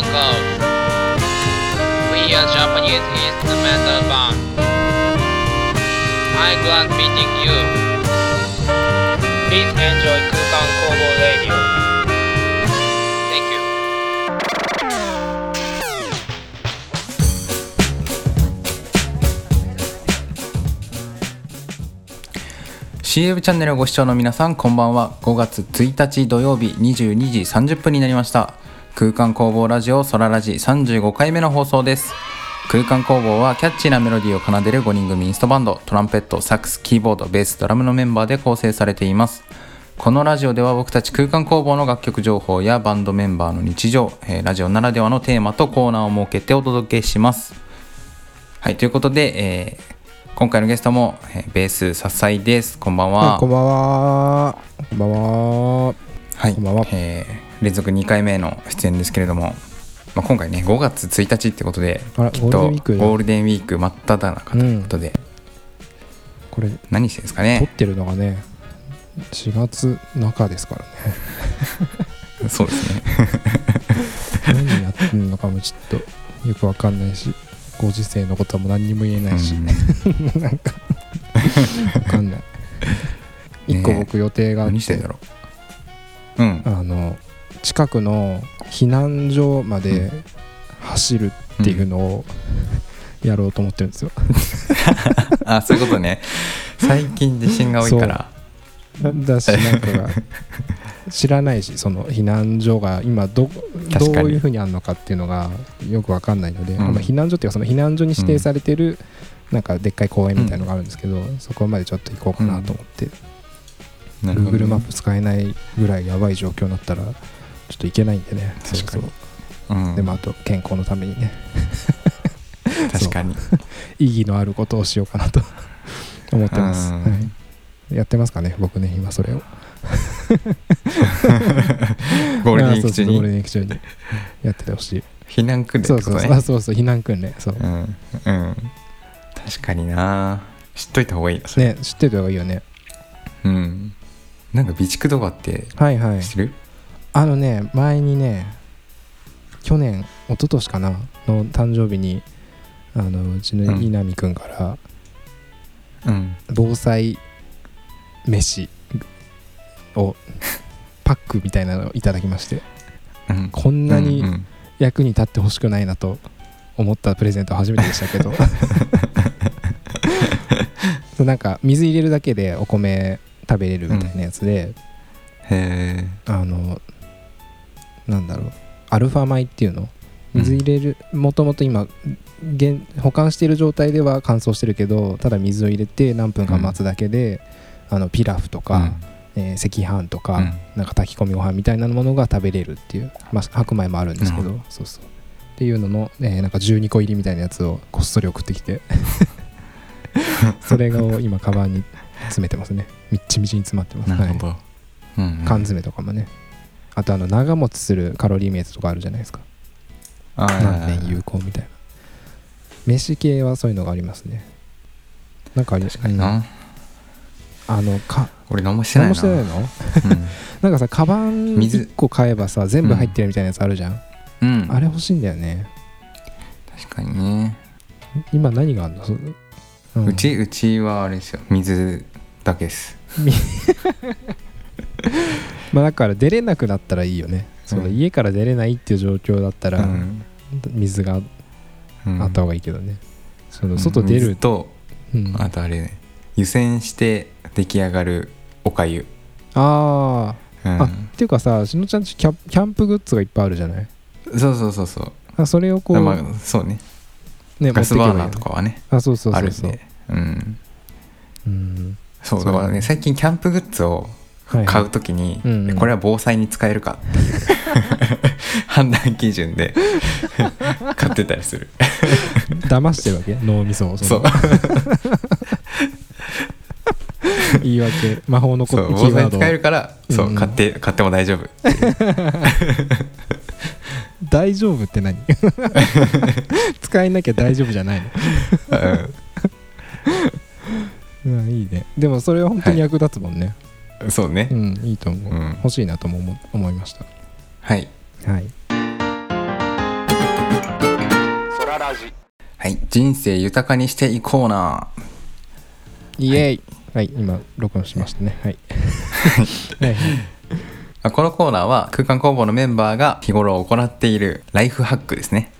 Uncle. We are Japanese instrumental band. I'm glad meeting you. Please enjoy Kukan Kobo Radio. Thank you. ー CM チャンネルをご視聴の皆さんこんばんは5月1日土曜日22時30分になりました空間工房ラジオソララジ35回目の放送です。空間工房はキャッチーなメロディーを奏でる5人組インストバンドトランペットサックスキーボードベースドラムのメンバーで構成されています。このラジオでは僕たち空間工房の楽曲情報やバンドメンバーの日常、えーラジオならではのテーマとコーナーを設けてお届けします。はいということで、えー今回のゲストも、えーベース笹井です。こんばんは。あこんばんは。こんばんは。はい、こんばんは。えー連続2回目の出演ですけれども、まあ、今回ね5月1日ってことできっとゴールデンウィーク真っ只中ということで、これ、何してるんですか撮っねてるのがね、4月中ですからね。そうですね。何やってるのかもちょっとよくわかんないし、ご時世のことはもう何にも言えないし、うん。なんか、わかんない。一個僕予定があって、何してんだろう？うん。あの、近くの避難所まで走るっていうのをやろうと思ってるんですよ。あそういうことね。最近地震が多いから。だしなんかが知らないしその避難所が今どどういうふうにあるのかっていうのがよくわかんないので、うん。まあ避難所っていうかその避難所に指定されてる、なんかでっかい公園みたいのがあるんですけど、そこまでちょっと行こうかなと思って、なるほど Google マップ使えないぐらいやばい状況になったらちょっと行けないんでね。確かに。そうそう。うん。でもあと健康のためにね。確かに。意義のあることをしようかなと。思ってます、うん。はい、やってますかね僕ね今それを。ゴールデンウィーク中あそうそうゴールにデンウィーク中にやっててほしい。避難訓練そうそうそうそうそう避難訓練そう。うん。うん。確かにな。知っといた方がいいね知ってた方がいいよね。うん。なんか備蓄とかってはいはい。知ってる？あのね前にね去年一昨年かなの誕生日にあのうちのうん稲見くんからうん。防災飯をパックみたいなのをいただきましてうん。こんなにうんうん。役に立ってほしくないなと思ったプレゼント初めてでしたけど。なんか水入れるだけでお米食べれるみたいなやつで、へえあのなんだろう。アルファ米っていうの？水入れるもともと今現保管している状態では乾燥してるけどただ水を入れて何分か待つだけで、あのピラフとか、えー赤飯とか、うん。なんか炊き込みご飯みたいなものが食べれるっていう、まあ、白米もあるんですけど、うそうそう。っていうのの、えーなんか12個入りみたいなやつをこっそり送ってきて それを今カバンに詰めてますね。みっちみちに詰まってます。はいなるほど、うんうん。缶詰とかもねあとあの長持ちするカロリーメイトとかあるじゃないですか。何年有効みたいな。飯系はそういうのがありますね。なんかあり確か？にな、うんあのか俺何もしてないな。何もしてないの？うん。なんかさカバン水。1個買えばさ全部入ってるみたいなやつあるじゃん、うん、あれ欲しいんだよね。確かにね、今何があるの？そ、うん。うちうちはあれですよ。水だけですまあだから出れなくなったらいいよね、そのうん。家から出れないっていう状況だったら、うん。水がうん。あった方がいいけどね、そのうん。外出る、水とうん。あとあれ湯煎して出来上がるおかゆ、あー。うん。あっていうかさしのちゃんちキャキャンプグッズがいっぱいあるじゃない？そうそうそうそう。あそれをこう、まあそうね。ねガスバーナーとかはね。あそうそうそうそう。あるんで。うん。うん。そうだからね。最近キャンプグッズを買うときに、これは防災に使えるかっていう 判断基準で買ってたりする。騙してるわけ？脳みそを。そう。の言い訳。魔法のこそうキーワード防災に使えるから、そううん。買って買っても大丈夫 大丈夫って何？使えなきゃ大丈夫じゃないの。うん。いいね。でもそれは本当に役立つもんね、うん、そうね、うんいいと思う、うん。欲しいなとも思思いました。はい。はい。ラジ。はい。人生豊かにしていこうな。イエーイ。はい。今録音しましたね。はい。はい。あこのコーナーは空間工房のメンバーが日頃行っているライフハックですね。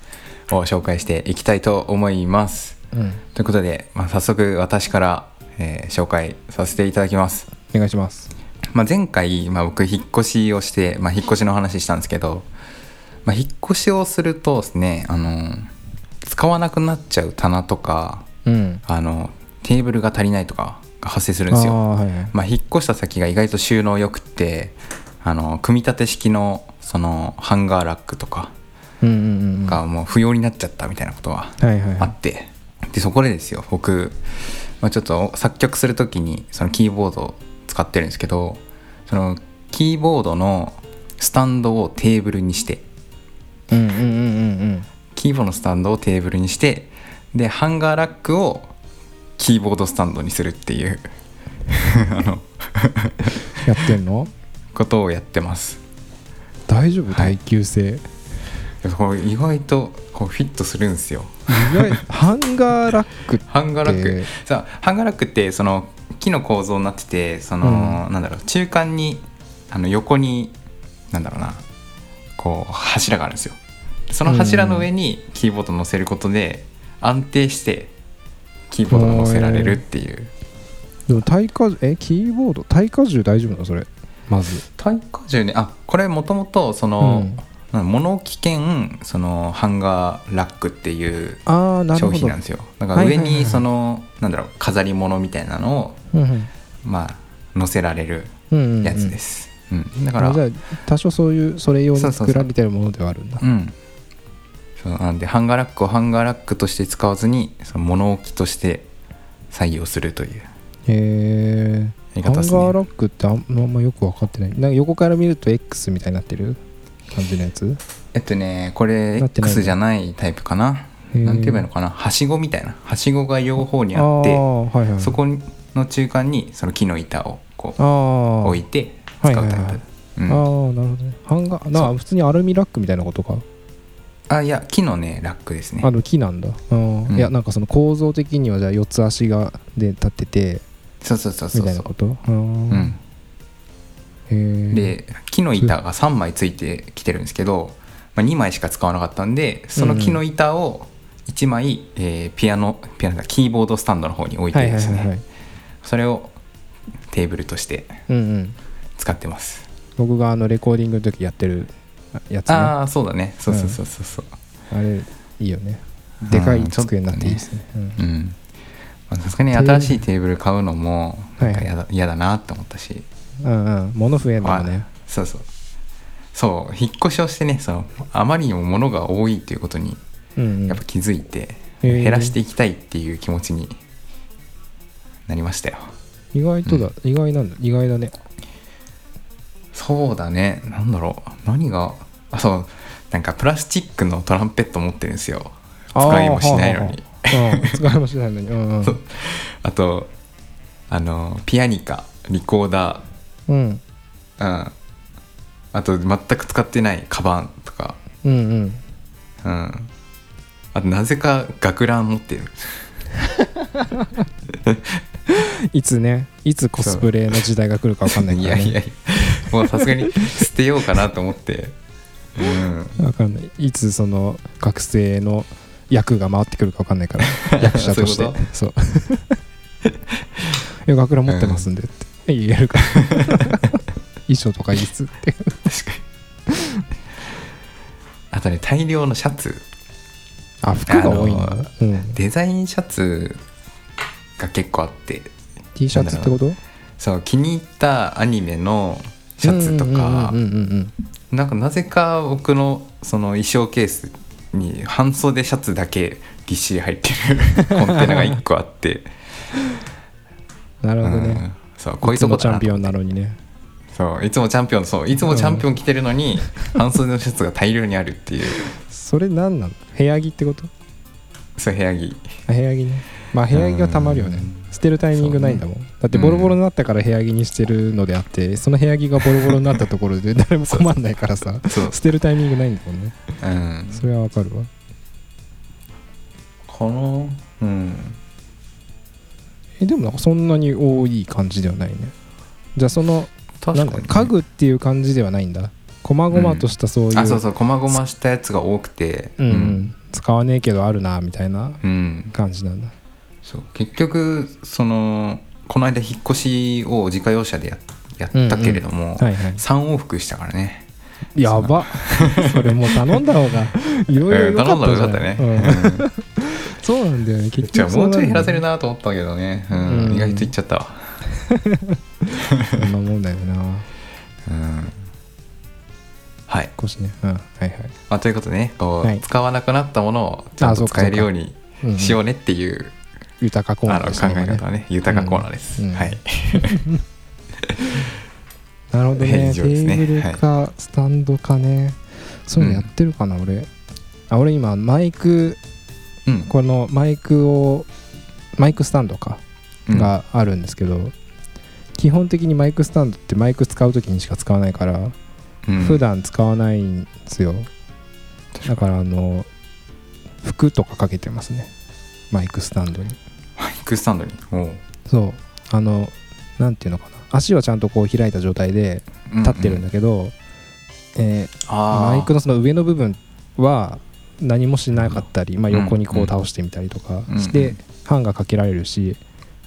を紹介していきたいと思います。うん。ということで、まあ、早速私から、えー紹介させていただきますお願いします。まあ、前回、まあ、僕引っ越しをして、まあ、引っ越しの話したんですけど、まあ、引っ越しをするとですねあの使わなくなっちゃう棚とかうん。あのテーブルが足りないとかが発生するんですよ。はいはい。まあ、引っ越した先が意外と収納良くってあの組み立て式のそのハンガーラックとかがもう不要になっちゃったみたいなことはあって。でそこでですよ僕、まあ、ちょっと作曲する時にそのキーボードを使ってるんですけどそのキーボードのスタンドをテーブルにして。うんうんうんうんうん。キーボードのスタンドをテーブルにしてでハンガーラックをキーボードスタンドにするっていう あのやってんの？ことをやってます。大丈夫？はい。耐久性。でもこれ意外とこうフィットするんですよ。意外？ハンガーラックハンガーラック。でさあハンガーラックってその木の構造になっててその、なんだろう中間にあの横になんだろうなこう柱があるんですよ。その柱の上にキーボードを乗せることで安定してキーボードが乗せられるっていう。でも耐荷えキーボード耐荷重大丈夫なのそれ？まず。耐荷重ねあこれもともとその、なん物置兼そのハンガーラックっていう商品なんですよ。だから上にそのなんだろう飾り物みたいなのをまあ乗せられるやつです、うん。だからあじゃあ多少そういうそれ用に作られてるものではあるんだ。うん。そうなんでハンガーラックをハンガーラックとして使わずにその物置として採用するという。へえハンガーラックってあんあんまよく分かってない。なんか横から見ると X みたいになってる？感じのやつ？えっとねこれ X じゃないタイプかな？なんて言えばいいのかな？はしごみたいな。はしごが両方にああってあはいはい。そこの中間にその木の板をこう置いて使うタイプ、はいはいはい。うん。ああなるほどね。ハンガーな普通にアルミラックみたいなことか？あいや木のねラックですね。あの木なんだ。うんうん。いやなんかその構造的にはじゃあ四つ足がで立っててそうそうそうそうみたいなこと？うんうんで木の板が3枚ついてきてるんですけど、まあ、2枚しか使わなかったんでその木の板を1枚、えーピアノピアノだキーボードスタンドの方に置いてはいはいですね、はいはい。それをテーブルとしてうんうん。使ってます、僕があのレコーディングの時やってるやつね。ああそうだね。そうそうそうそうそう。あれいいよね。でかい机になっていいですね。うん。さすがに新しいテーブル買うのもなんかはい嫌だ,、嫌だなって思ったしうんうん。物増えんだもんねそうそう。そう引っ越しをしてねそのあまりにも物が多いということにうんうん。やっぱ気づいて、へー。減らしていきたいっていう気持ちになりましたよ。意外とだ。意外なんだ。意外だね。そうだね。なんだろう。何があそう。なんかプラスチックのトランペット持ってるんですよ。使いもしないのに。使いもしないのに。うんうん。あとあのピアニカリコーダうん。ーうん。あと全く使ってないカバンとか。うんうん。うん。あとなぜか学ラン持ってる。いつねいつコスプレの時代が来るか分かんないからね。いやいやいや。もうさすがに捨てようかなと思って。うん。分かんない。いつその学生の役が回ってくるか分かんないから。役者として。そういうこそう。いや学ラン持ってますんでって言えるから。衣装とかいいっすって。確かに。あとね大量のシャツ。あ服が多いのうん、デザインシャツが結構あって。T シャツってこと？そう気に入ったアニメのシャツとか。なんかなぜか僕のその衣装ケースに半袖シャツだけぎっしり入ってるコンテナが1個あって。なるほどうん。ね、そうこういつもチャンピオンなのにね。そういつもチャンピオンそういつもチャンピオン着てるのに、半袖のシャツが大量にあるっていう。それ何なの部屋着ってこと？そう部屋着。あ部屋着ね。まあ部屋着がたまるよね。うん。捨てるタイミングないんだもん、だってボロボロになったから部屋着にしてるのであってその部屋着がボロボロになったところで 誰も困んないからさ。そう捨てるタイミングないんだもんね。うん。それはわかるわ。かなうんえでもなんかそんなに多い感じではないね。じゃあその確かに、ね、家具っていう感じではないんだ細々としたそういう、あそうそう細々したやつが多くて。うんうん。使わねえけどあるなみたいなうん。感じなんだ。そう。結局そのこの間引っ越しを自家用車でややったけれども、はいはい。3往復したからね。やば。そ れもう頼んだ方が いろいろ頼んだったじゃない。らよかったね、うんそうなんだよね。結じゃあ局もうちょい減らせるななと思ったけどね、うんうん。意外といっちゃったわ、そんなもんだよな。うん、はい、少しね。うん。はいはい。まあ、ということでねこう、はい。使わなくなったものをちゃんと使えるようにうんうん。しようねっていう、豊かコーナーあの考でしたね今ねえ方はね。豊かコーナーです、うん。はい。なるほどね。テーブルかスタンドかね。そういうのやってるかな俺。あ俺今マイクうん。このマイクをマイクスタンドかうん。があるんですけど、基本的にマイクスタンドってマイク使う時にしか使わないから、うん。普段使わないんですよ。だからあの服とかかけてますね。マイクスタンドに。マイクスタンドに？そう。あのなんていうのかな。足はちゃんとこう開いた状態で立ってるんだけど、えーあー。マイクのその上の部分は何もしなかったり、まあ、横にこう倒してみたりとかして、ハンガーかけられるし、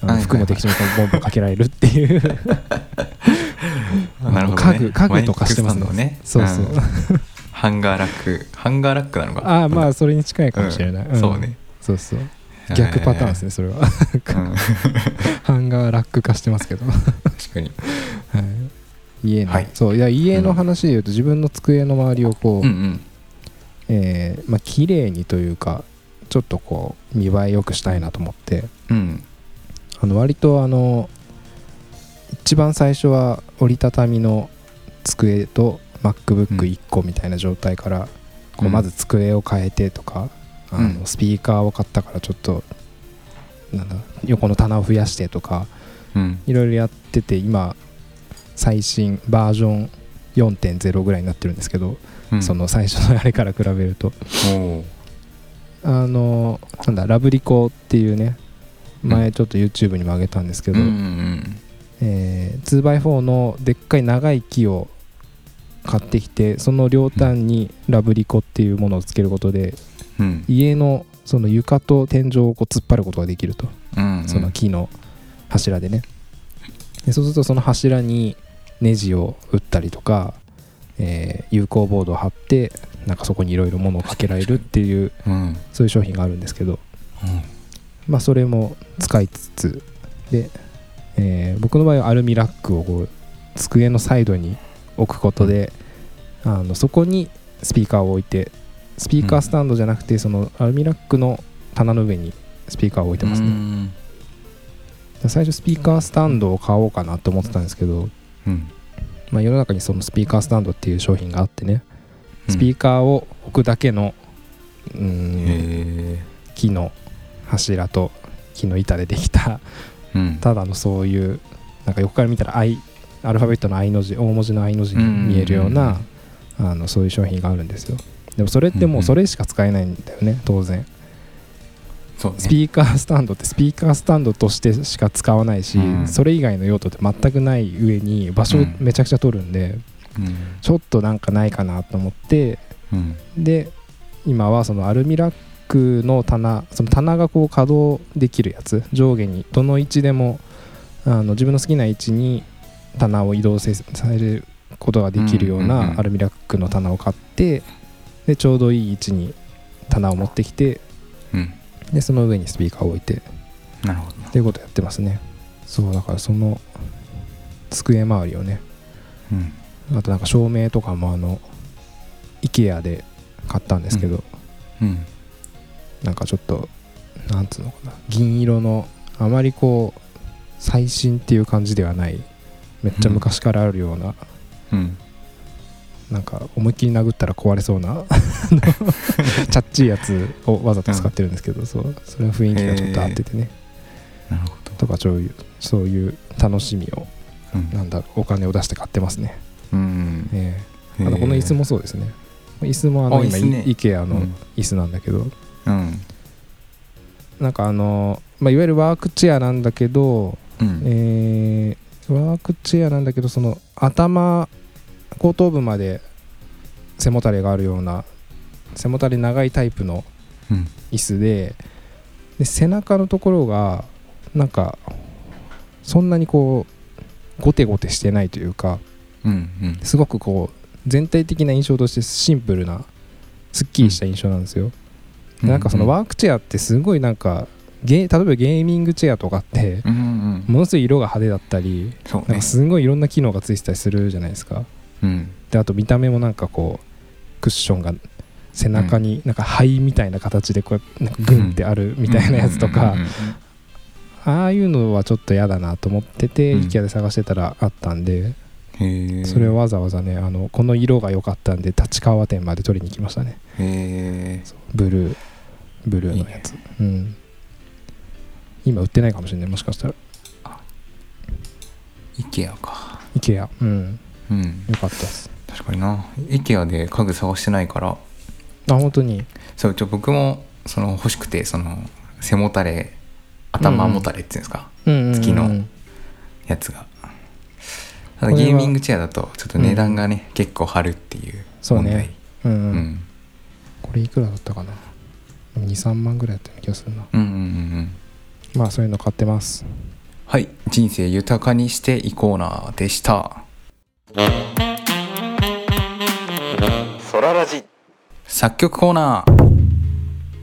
あのはいはいはい。服も適当にボンボンかけられるっていう。なるほど、ね、家具家具とかしてますマイクスタンドね。そうそう、ん。ハンガーラック。ハンガーラックなのか。ああまあうんそれに近いかもしれない、ん。そうね。そうそう。逆パターンですねそれは。うん。ハンガーラック化してますけど、は確かに。い、家の、はい。そう。いや家の話で言うと自分の机の周りをこう、うんうんえーまあ綺麗にというかちょっとこう見栄え良くしたいなと思って。うん。あの割とあの一番最初は折りたたみの机とうん。MacBook1 個みたいな状態から、こううん。まず机を変えてとか、あのうん。スピーカーを買ったからちょっとなんだ横の棚を増やしてとかうん。いろいろやってて今最新バージョン4.0ぐらいになってるんですけど、うん。その最初のあれから比べると。あのなんだラブリコっていうね前ちょっと YouTube にも上げたんですけど、うんうんえー 2x4 のでっかい長い木を買ってきてその両端にラブリコっていうものをつけることでうん。家のその床と天井をこう突っ張ることができると。うんうん。その木の柱でね。でそうするとその柱にネジを打ったりとか、えー有効ボードを貼ってなんかそこにいろいろ物をかけられるっていううんそういう商品があるんですけど。まあそれも使いつつで、えー僕の場合はアルミラックをこう机のサイドに置くことで、あのそこにスピーカーを置いてスピーカースタンドじゃなくてそのアルミラックの棚の上にスピーカーを置いてますね、うん。最初スピーカースタンドを買おうかなと思ってたんですけど、うんまあ、世の中にそのスピーカースタンドっていう商品があってね。うん。スピーカーを置くだけのうーんへ木の柱と木の板でできたえうん。ただのそういうなんか横から見たら I アルファベットの I の字大文字の I の字に見えるようなあのそういう商品があるんですよ。でもそれってもうそれしか使えないんだよね当然ねスピーカースタンドってスピーカースタンドとしてしか使わないし、うん。それ以外の用途って全くない上に場所うん。めちゃくちゃ取るんで、うん。ちょっとなんかないかなと思ってうん。で今はそのアルミラックの棚その棚がこう稼働できるやつ上下にどの位置でもあの自分の好きな位置に棚を移動せされることができるようなんアルミラックの棚を買ってでちょうどいい位置に棚を持ってきてうんでその上にスピーカーを置いてなるほど。っていうことやってますね。そうだからその机周りをねうん。あとなんか照明とかもあの IKEA で買ったんですけど、うん。なんかちょっとなんつうのかな銀色のあまりこう最新っていう感じではないめっちゃ昔からあるような、うん。なんか思いっきり殴ったら壊れそうな チャッチいやつをわざと使ってるんですけど、そう。それは雰囲気がちょっと合っててね。なるほど。とかそういうそういう楽しみをうん。なんだお金を出して買ってますね、うん。ええ。へえあとこの椅子もそうですね。椅子もあの今 IKEA のうん。椅子なんだけど、うん。なんかあの、まあ、いわゆるワークチェアなんだけど、うん。えーワークチェアなんだけどその頭後頭部まで背もたれがあるような背もたれ長いタイプのうん。椅子でで背中のところがなんかそんなにこうゴテゴテしてないというかうんうん。すごくこう全体的な印象としてシンプルなすっきりした印象なんですよ、でなんかそのワークチェアってすごいなんかゲー例えばゲーミングチェアとかってうんうんものすごい色が派手だったりね。なんかすごいいろんな機能がついてたりするじゃないですか。うん。であと見た目もなんかこうクッションが背中になんか灰みたいな形でこうなんかグンってあるみたいなやつとかああいうのはちょっと嫌だなと思ってて、うん。IKEA で探してたらあったんでそれをわざわざねあのこの色が良かったんで立川店まで取りに行きましたね。ブルー。ブルーのやつ。うん。今売ってないかもしれない。もしかしたら。IKEA か。IKEA うん。うん。よかったです。確かにな。IKEA で家具探してないからあ本当に。そうちょ僕もその欲しくてその背もたれ頭もたれっていうんですか、うんうんうん月のやつが。ただゲーミングチェアだとちょっと値段がね、結構張るっていうそう問題。ねうん、ううん。んこれいくらだったかな？23万ぐらいやったような気がするな。うんうんうんうん。まあそういうの買ってます。はい。人生豊かにしていこうなでした。ソララジ作曲コーナー。ま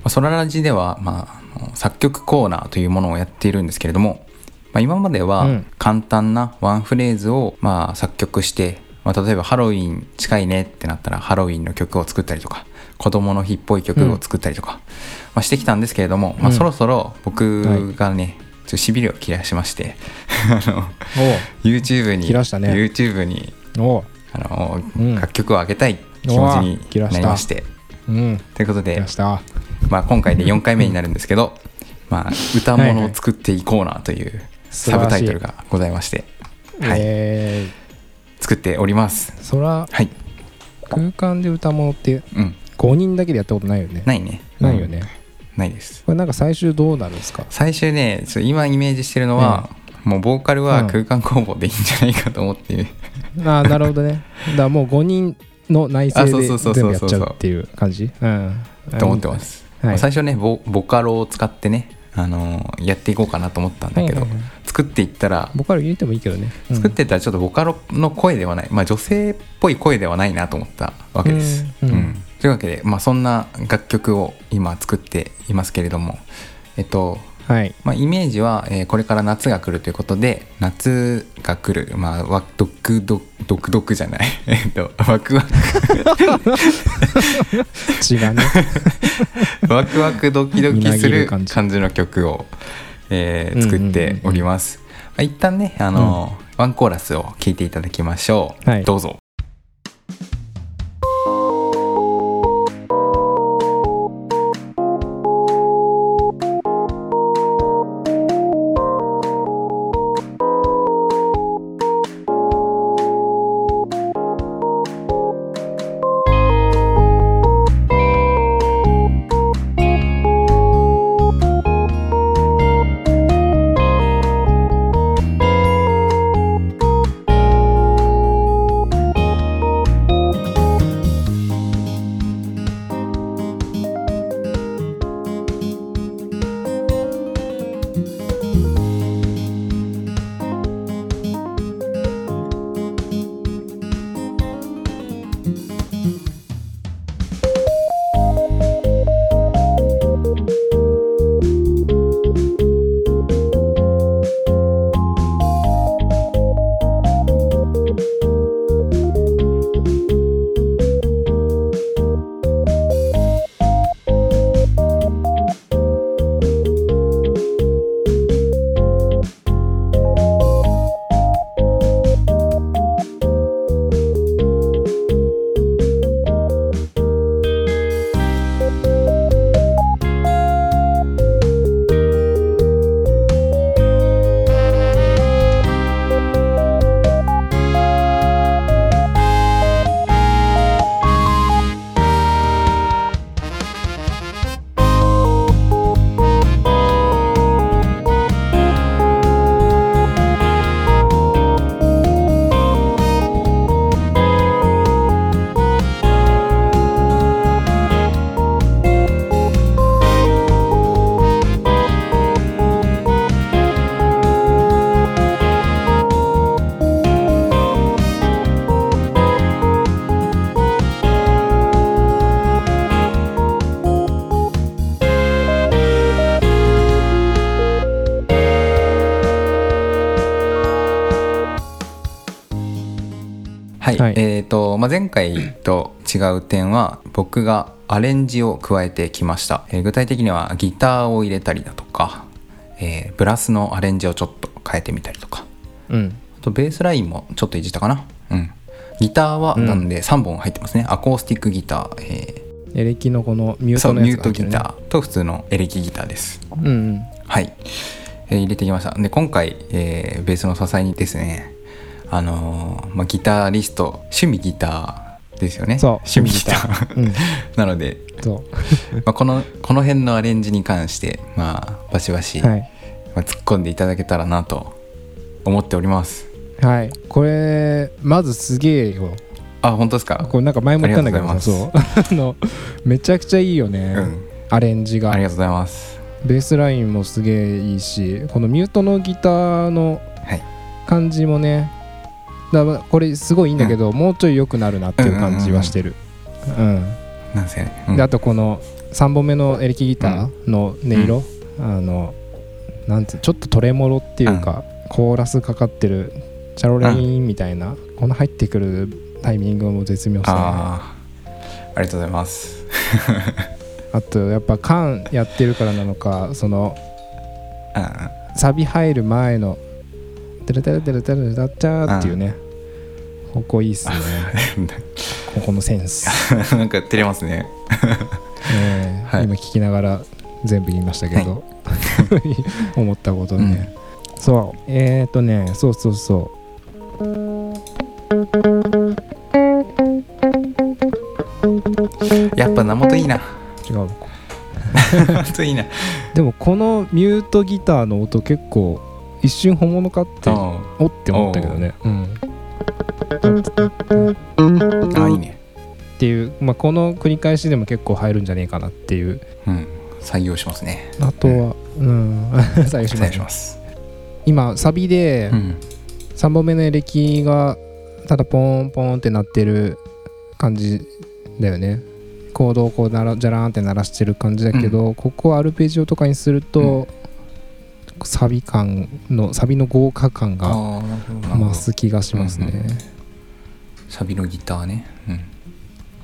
あソララジでは、まあ作曲コーナーというものをやっているんですけれども、まあ、今まではうん。簡単なワンフレーズを、まあ、作曲して、まあ、例えばハロウィン近いねってなったらハロウィンの曲を作ったりとか子供の日っぽい曲を作ったりとか、まあ、してきたんですけれども、まあ、うん。そろそろ僕がね、ちょっとしびれを切らしまして あの YouTube に、切らしたね。YouTube にあの、うん。楽曲を上げたい気持ちになりましてうん。ということで出ま、した。まあ、今回で4回目になるんですけど、まあ、歌物を作っていこうなというサブタイトルがございまして、はい。え作っております。ー、そらはい。空間で歌物ってうん。5人だけでやったことないよね。ないね。ないよね、うん。ないです。これなんか最終どうなるんですか？最終ね今イメージしてるのは、もうボーカルは空間工房でいいんじゃないかと思って。いる、ああなるほどね。だからもう5人の内政であそうそうそうそう全部やっちゃうっていう感じ？うん。と思ってます、はい。最初ねボボカロを使ってね、あのーやっていこうかなと思ったんだけど、はいはいはい。作っていったらボカル入れてもいいけどね、うん。作っていったらちょっとボカロの声ではない、まあ女性っぽい声ではないなと思ったわけです。うん。うん。うん。というわけで、まあ、そんな楽曲を今作っていますけれども、えっとはい。まあ、イメージは、えーこれから夏が来るということで夏が来る、まあ、ワドクドドクドクじゃない。えっとワクワク。違うね。ワクワクドキドキするる感じの曲を、えー作っております。まあ、一旦ねあの、ワンコーラスを聴いていただきましょう。はい。どうぞ。回と違う点は僕がアレンジを加えてきました、えー具体的にはギターを入れたりだとか、えーブラスのアレンジをちょっと変えてみたりとか。うん。あとベースラインもちょっといじったかな。うん。ギターはうん。なんで3本入ってますね、アコースティックギター、えエレキのこのミューそうートのミュートギターと普通のエレキギターです。うんうん。はい、えー入れてきました。で今回、えーベースの支えにですねあのーまあ、ギタリスト趣味ギターですよね。そう。趣味ギターうん。なので、そう。まあ、このこの辺のアレンジに関してまあバシバシ、はい。まあ、突っ込んでいただけたらなと思っております。はい。これまずすげえよ。あ本当ですか？これなんか前も言ったんだけどそう。あのめちゃくちゃいいよね、うん。アレンジが。ありがとうございます。ベースラインもすげえいいしこのミュートのギターのはい。感じもねだからこれすごいいいんだけど、もうちょい良くなるなっていう感じはしてる。うんなんせね、うん。であとこの3本目のエレキギターの音色、あのなんつうちょっとトレモロっていうか、コーラスかかってるチャロレインみたいな、この入ってくるタイミングも絶妙ですねあありがとうございます。とやっぱ缶やってるからなのかそのうん。サビ入る前の「テレテレテレテレタッチャー」っていうねここいいっすねここのセンス、なんか照れますねえーはい今聞きながら全部言いましたけど、思ったことね、そうえっ、ー、とねそうそうそうやっぱ名元いいな違うのかいいなでもこのミュートギターの音結構一瞬本物かってあおって思ったけどね。うん。あいいね。っていう、まあ、この繰り返しでも結構入るんじゃねえかなっていう。うん。採用しますね。あとはうん。採用します今サビでうん。3本目のエレキがただポーンポーンって鳴ってる感じだよね。コードをこうならジャラーンって鳴らしてる感じだけど、ここをアルペジオとかにすると、サビ感のサビの豪華感が増す気がしますね、うんうん。サビのギターね。うん。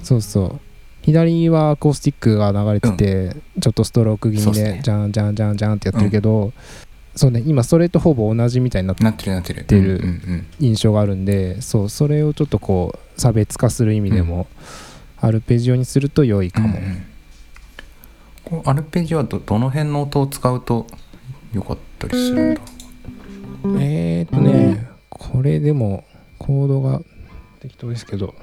そうそう。左はアコースティックが流れてて、ちょっとストローク気味でジャンジャンジャンジャンってやってるけど、そうね今それとほぼ同じみたいになってなってるなってる。印象があるんでそうそれをちょっとこう差別化する意味でも、アルペジオにすると良いかも、うんうん。アルペジオはどどの辺の音を使うとよかったりするんだえーっとねこれでもコードが適当ですけど。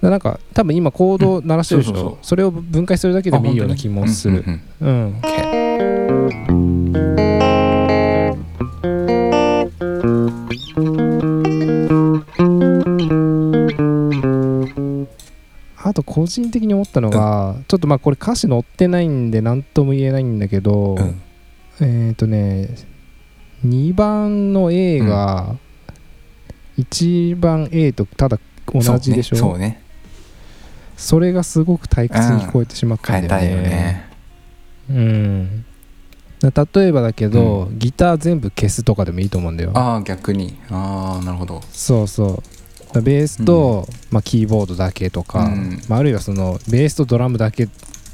だなんか多分今コード鳴らしてるでしょ、うんそれを分解するだけでもいいような気もする。うんうんうんうと個人的に思ったのが、ちょっとまあこれ歌詞載ってないんで何とも言えないんだけど、うん。えっ、とね2番の A が1番 A とただ同じでしょ？そ,、そうね。れがすごく退屈に聞こえてしまったんだよね,、ね。うん。だ例えばだけど、ギター全部消すとかでもいいと思うんだよ。ああ逆に。ああなるほど。そうそう。だベースと、まあ、キーボードだけとか、うん。まあ、あるいはそのベースとドラムだけ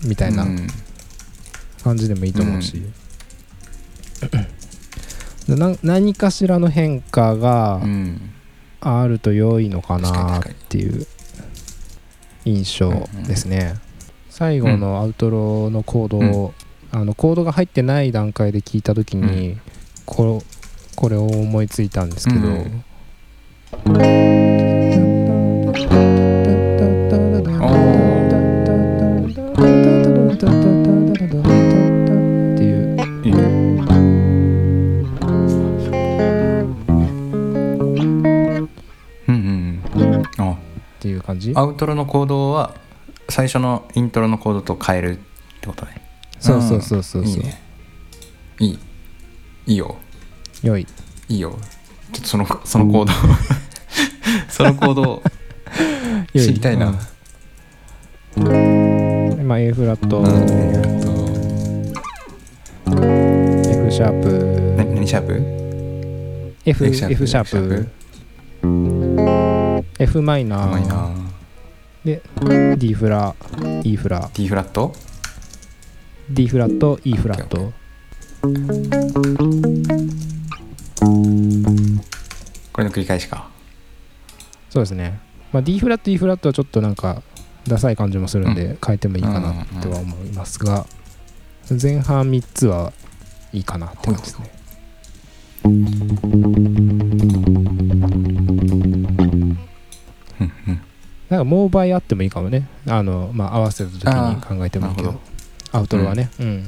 みたいなうん。感じでもいいと思うし、でな何かしらの変化がうん。あると良いのかなっていう印象ですね、最後のアウトロのコードを、あのコードが入ってない段階で聞いた時に、ここれを思いついたんですけど、アウトロのコードは最初のイントロのコードと変えるってことね。そうそうそうそうそう。いいね。いい。いいよ。良い。いいよちょっとそのそのコードそのコード良知りたいな、うん。まあ A フラット、うん。F シャープ。な何シャープ？F, F シャープ。F シャー F シャープ？F マイナー。D フラ E フラ。D フラット？D フラット E フラットこれの繰り返しか。そうですね、まあ、D フラット E フラットはちょっとなんかダサい感じもするんで変えてもいいかなとは思いますが前半3つはいいかなって感じですね。うんうん。なんかもう倍あってもいいかもね。あの、まあ、合わせた時に考えてもいいけど。アウトロはね。うん、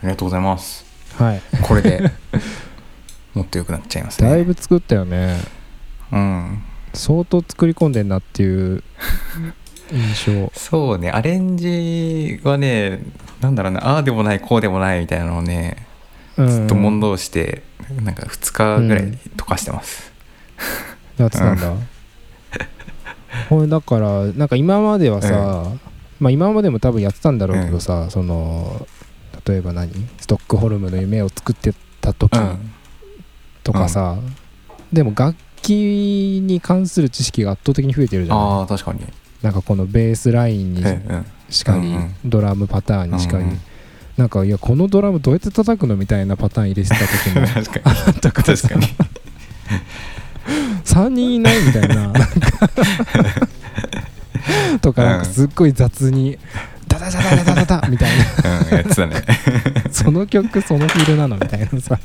ありがとうございます。はい。これで もっと良くなっちゃいますね。だいぶ作ったよね。うん。相当作り込んでんなっていう 印象。そうね。アレンジはねなんだろうな。ああでもないこうでもないみたいなのをねうん。ずっと問答して、なんか2日ぐらい溶かしてます、やってたん。だ、これだからなんか今まではさ、まあ今までも多分やってたんだろうけどさ、その例えば何？ストックホルムの夢を作ってた時うんとかさ、でも楽器に関する知識が圧倒的に増えてるじゃんああ確かに。なんかこのベースラインにうんうんしかり、うんうん。ドラムパターンにしかり、うんうん。なんかいやこのドラムどうやって叩くのみたいなパターン入れてた時も 確かに。あったからさ。確かに。3人いないみたいななんか。とかなんかすっごい雑にダダダダダダダダみたいなうんやってたねその曲そのフィルなのみたいなさ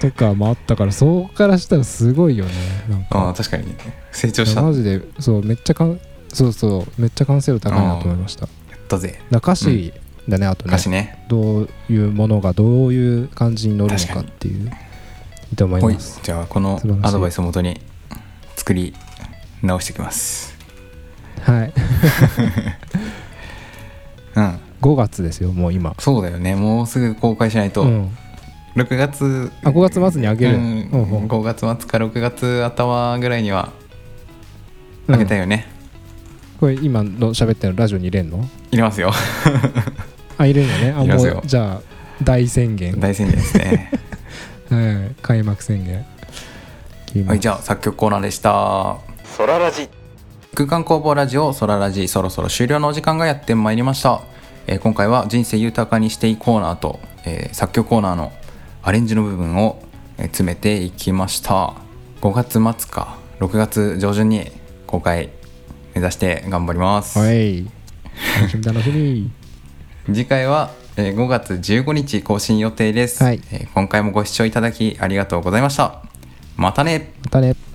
とかもあったからそこからしたらすごいよねなんかあ確かに成長したマジでそうめっちゃかんそうそうめっちゃ完成度高いなと思いましただかったぜ歌詞だね、あとね歌詞ねどういうものがどういう感じに乗るのかっていうと思いますじゃあこのアドバイスをもとに作り直していきますはいうん。5月ですよもう今。そうだよね。もうすぐ公開しないと、うん。6月。あ5月末にあげる、うん。うんうん。5月末か6月頭ぐらいには。あげたいよね、これ今の喋ってるのラジオに入れんの？入れますよ。あ入れんのね。あも入れますよ。うじゃあ大宣言、大宣言ですね。はい、開幕宣言。はいじゃあ作曲コーナーでした。ソララジ空間工房ラジオソララジそろそろ終了のお時間がやってまいりました、えー今回は人生豊かにしていコーナーと、えー作曲コーナーのアレンジの部分をえー詰めていきました。5月末か。6月上旬に公開目指して頑張ります、はい。楽しみ楽しみ。次回はえー5月15日更新予定です、はい。えー今回もご視聴いただきありがとうございました。またね。またね